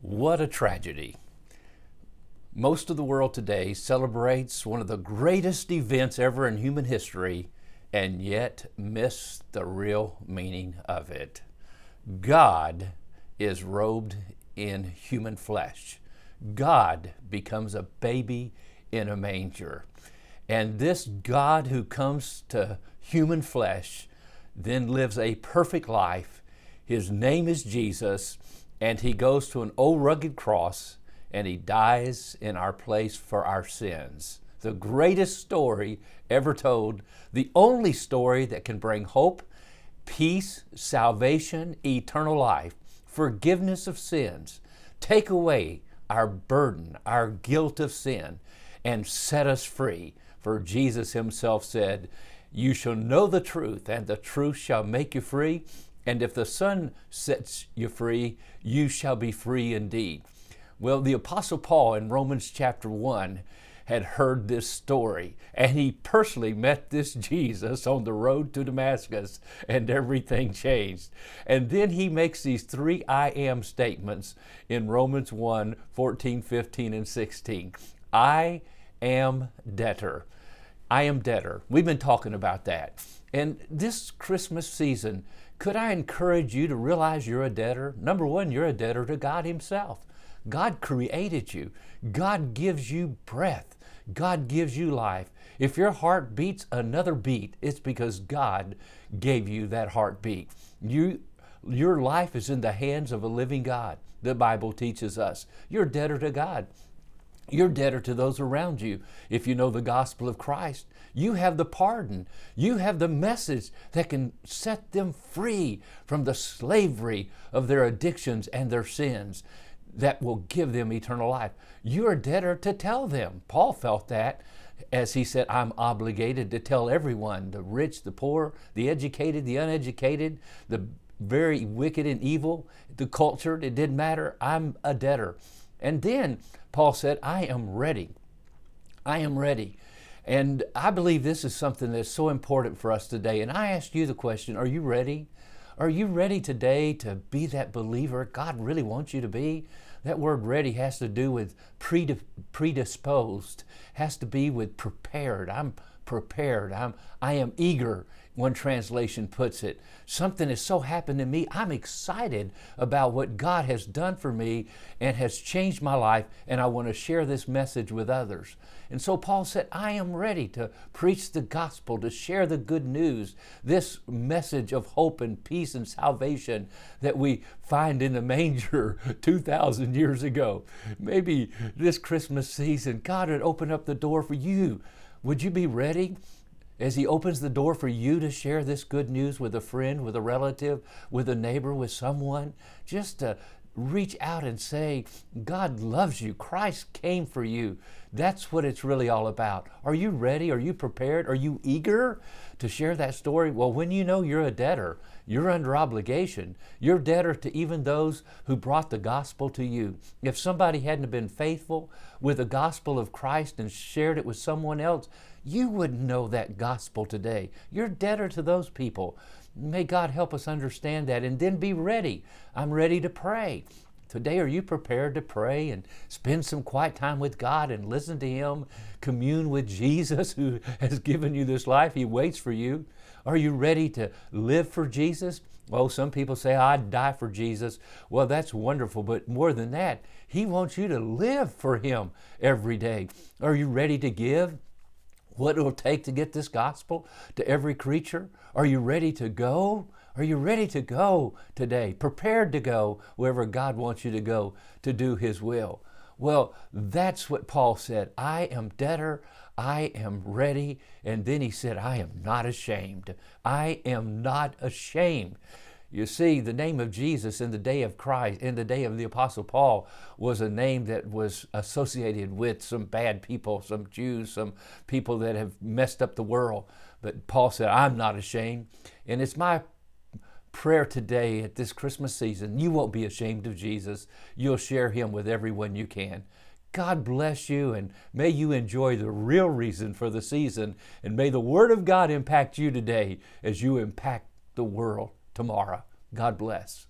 What a tragedy. Most of the world today celebrates one of the greatest events ever in human history and yet miss the real meaning of it. God is robed in human flesh. God becomes a baby in a manger. And this God who comes to human flesh then lives a perfect life. His name is Jesus and he goes to an old rugged cross and he dies in our place for our sins. The greatest story ever told, the only story that can bring hope, peace, salvation, eternal life, forgiveness of sins, take away our burden, our guilt of sin, and set us free. For Jesus himself said, You shall know the truth, and the truth shall make you free. And if the Son sets you free, you shall be free indeed. Well, the Apostle Paul in Romans chapter 1 had heard this story, and he personally met this Jesus on the road to Damascus, and everything changed. And then he makes these three I am statements in Romans 1 14, 15, and 16. I am debtor. I am debtor. We've been talking about that. And this Christmas season, could I encourage you to realize you're a debtor? Number one, you're a debtor to God Himself. God created you, God gives you breath, God gives you life. If your heart beats another beat, it's because God gave you that heartbeat. You, your life is in the hands of a living God. The Bible teaches us. You're a debtor to God. You're debtor to those around you. If you know the gospel of Christ, you have the pardon. You have the message that can set them free from the slavery of their addictions and their sins that will give them eternal life. You're debtor to tell them. Paul felt that as he said, I'm obligated to tell everyone the rich, the poor, the educated, the uneducated, the very wicked and evil, the cultured, it didn't matter. I'm a debtor. And then Paul said, I am ready. I am ready. And I believe this is something that's so important for us today. And I ask you the question Are you ready? Are you ready today to be that believer God really wants you to be? That word ready has to do with predisposed, has to be with prepared. I'm prepared. I'm, I am eager, one translation puts it. Something has so happened to me. I'm excited about what God has done for me and has changed my life, and I want to share this message with others. And so Paul said, I am ready to preach the gospel, to share the good news, this message of hope and peace and salvation that we find in the manger 2,000 years ago. Maybe this Christmas season, God would open up the door for you would you be ready as He opens the door for you to share this good news with a friend, with a relative, with a neighbor, with someone? Just to reach out and say, God loves you. Christ came for you. That's what it's really all about. Are you ready? Are you prepared? Are you eager to share that story? Well, when you know you're a debtor, you're under obligation. You're debtor to even those who brought the gospel to you. If somebody hadn't been faithful with the gospel of Christ and shared it with someone else, you wouldn't know that gospel today. You're debtor to those people. May God help us understand that and then be ready. I'm ready to pray. Today, are you prepared to pray and spend some quiet time with God and listen to Him, commune with Jesus who has given you this life? He waits for you. Are you ready to live for Jesus? Well, some people say, I'd die for Jesus. Well, that's wonderful, but more than that, He wants you to live for Him every day. Are you ready to give? What it will take to get this gospel to every creature? Are you ready to go? Are you ready to go today? Prepared to go wherever God wants you to go to do His will? Well, that's what Paul said. I am debtor. I am ready. And then he said, I am not ashamed. I am not ashamed. You see, the name of Jesus in the day of Christ, in the day of the Apostle Paul, was a name that was associated with some bad people, some Jews, some people that have messed up the world. But Paul said, I'm not ashamed. And it's my prayer today at this Christmas season you won't be ashamed of Jesus. You'll share him with everyone you can. God bless you and may you enjoy the real reason for the season. And may the Word of God impact you today as you impact the world tomorrow. God bless.